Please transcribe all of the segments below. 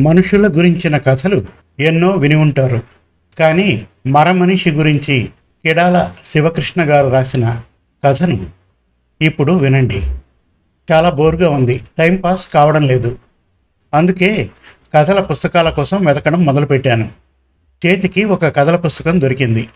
మనుషుల గురించిన కథలు ఎన్నో విని ఉంటారు. కానీ మరమనిషి గురించి కిడాల శివకృష్ణ గారు రాసిన కథను ఇప్పుడు వినండి. చాలా బోరుగా ఉంది. టైం పాస్ కావడం లేదు. అందుకే కథల పుస్తకాల కోసం వెతకడం మొదలుపెట్టాను. చేతికి ఒక కథల పుస్తకం దొరికింది.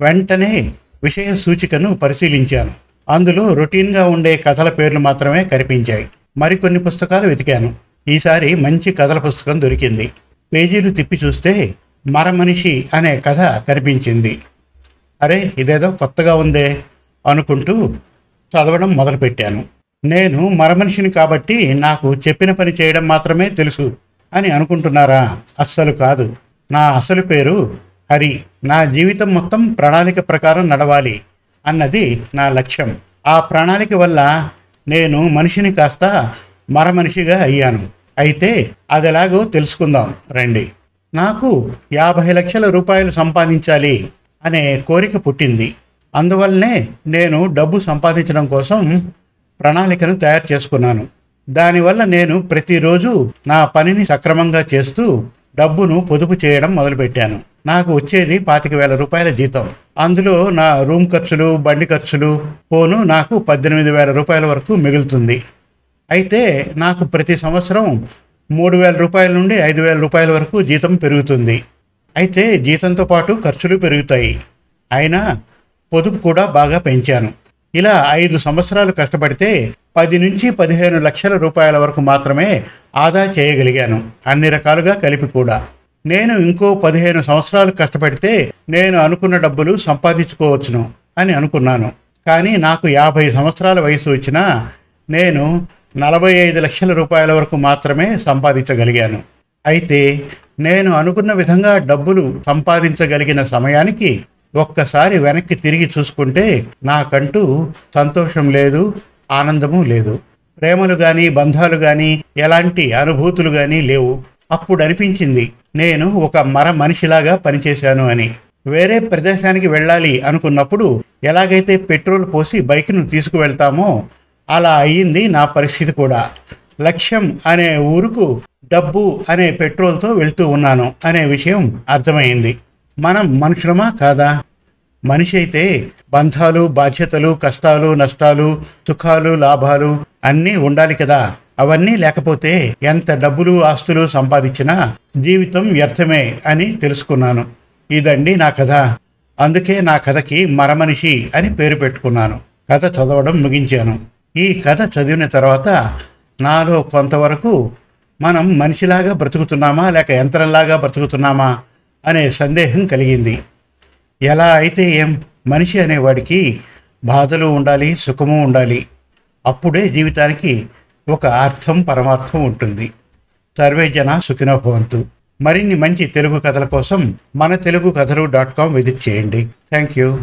వెంటనే విషయ సూచికను పరిశీలించాను. అందులో రొటీన్గా ఉండే కథల పేర్లు మాత్రమే కనిపించాయి. మరికొన్ని పుస్తకాలు వెతికాను. ఈసారి మంచి కథల పుస్తకం దొరికింది. పేజీలు తిప్పి చూస్తే మరమనిషి అనే కథ కనిపించింది. అరే ఇదేదో కొత్తగా ఉందే అనుకుంటూ చదవడం మొదలుపెట్టాను. నేను మరమనిషిని కాబట్టి నాకు చెప్పిన పని చేయడం మాత్రమే తెలుసు అని అనుకుంటున్నారా? అస్సలు కాదు. నా అసలు పేరు హరి. నా జీవితం మొత్తం ప్రణాళిక ప్రకారం నడవాలి అన్నది నా లక్ష్యం. ఆ ప్రణాళిక వల్ల నేను మనిషిని కాస్త మరమనిషిగా అయ్యాను. అయితే అది ఎలాగో తెలుసుకుందాం రండి. నాకు యాభై లక్షల రూపాయలు సంపాదించాలి అనే కోరిక పుట్టింది. అందువల్లనే నేను డబ్బు సంపాదించడం కోసం ప్రణాళికను తయారు చేసుకున్నాను. దానివల్ల నేను ప్రతిరోజు నా పనిని సక్రమంగా చేస్తూ డబ్బును పొదుపు చేయడం మొదలుపెట్టాను. నాకు వచ్చేది పాతిక వేల రూపాయల జీతం. అందులో నా రూమ్ ఖర్చులు బండి ఖర్చులు పోను నాకు పద్దెనిమిది వేల రూపాయల వరకు మిగులుతుంది. అయితే నాకు ప్రతి సంవత్సరం మూడు వేల రూపాయల నుండి ఐదు వేల రూపాయల వరకు జీతం పెరుగుతుంది. అయితే జీతంతో పాటు ఖర్చులు పెరుగుతాయి. అయినా పొదుపు కూడా బాగా పెంచాను. ఇలా ఐదు సంవత్సరాలు కష్టపడితే పది నుంచి పదిహేను లక్షల రూపాయల వరకు మాత్రమే ఆదా చేయగలిగాను. అన్ని రకాలుగా కలిపి కూడా. నేను ఇంకో పదిహేను సంవత్సరాలు కష్టపడితే నేను అనుకున్న డబ్బులు సంపాదించుకోవచ్చును అని అనుకున్నాను. కానీ నాకు యాభై సంవత్సరాల వయసు వచ్చినా నేను నలభై ఐదు లక్షల రూపాయల వరకు మాత్రమే సంపాదించగలిగాను. అయితే నేను అనుకున్న విధంగా డబ్బులు సంపాదించగలిగిన సమయానికి ఒక్కసారి వెనక్కి తిరిగి చూసుకుంటే నాకంటూ సంతోషం లేదు ఆనందము లేదు. ప్రేమలు కానీ బంధాలు కానీ ఎలాంటి అనుభూతులు కానీ లేవు. అప్పుడు అనిపించింది నేను ఒక మర మనిషిలాగా పనిచేశాను అని. వేరే ప్రదేశానికి వెళ్ళాలి అనుకున్నప్పుడు ఎలాగైతే పెట్రోల్ పోసి బైక్ను తీసుకువెళ్తామో అలా అయ్యింది నా పరిస్థితి కూడా. లక్ష్యం అనే ఊరుకు డబ్బు అనే పెట్రోల్తో వెళ్తూ ఉన్నాను అనే విషయం అర్థమైంది. మనం మనుషులమా కాదా? మనిషి అయితే బంధాలు బాధ్యతలు కష్టాలు నష్టాలు సుఖాలు లాభాలు అన్నీ ఉండాలి కదా. అవన్నీ లేకపోతే ఎంత డబ్బులు ఆస్తులు సంపాదించినా జీవితం వ్యర్థమే అని తెలుసుకున్నాను. ఇదండి నా కథ. అందుకే నా కథకి మరమనిషి అని పేరు పెట్టుకున్నాను. కథ చదవడం ముగించాను. ఈ కథ చదివిన తర్వాత నాలో కొంతవరకు మనం మనిషిలాగా బ్రతుకుతున్నామా లేక యంత్రంలాగా బ్రతుకుతున్నామా అనే సందేహం కలిగింది. ఎలా అయితే ఏం మనిషి అనేవాడికి బాధలు ఉండాలి సుఖము ఉండాలి అప్పుడే జీవితానికి ఒక అర్థం పరమార్థం ఉంటుంది. సర్వే జన సుఖినోభవంతు మరిన్ని మంచి తెలుగు కథల కోసం మన తెలుగు కథలు డాట్ కామ్ విజిట్ చేయండి. Thank you.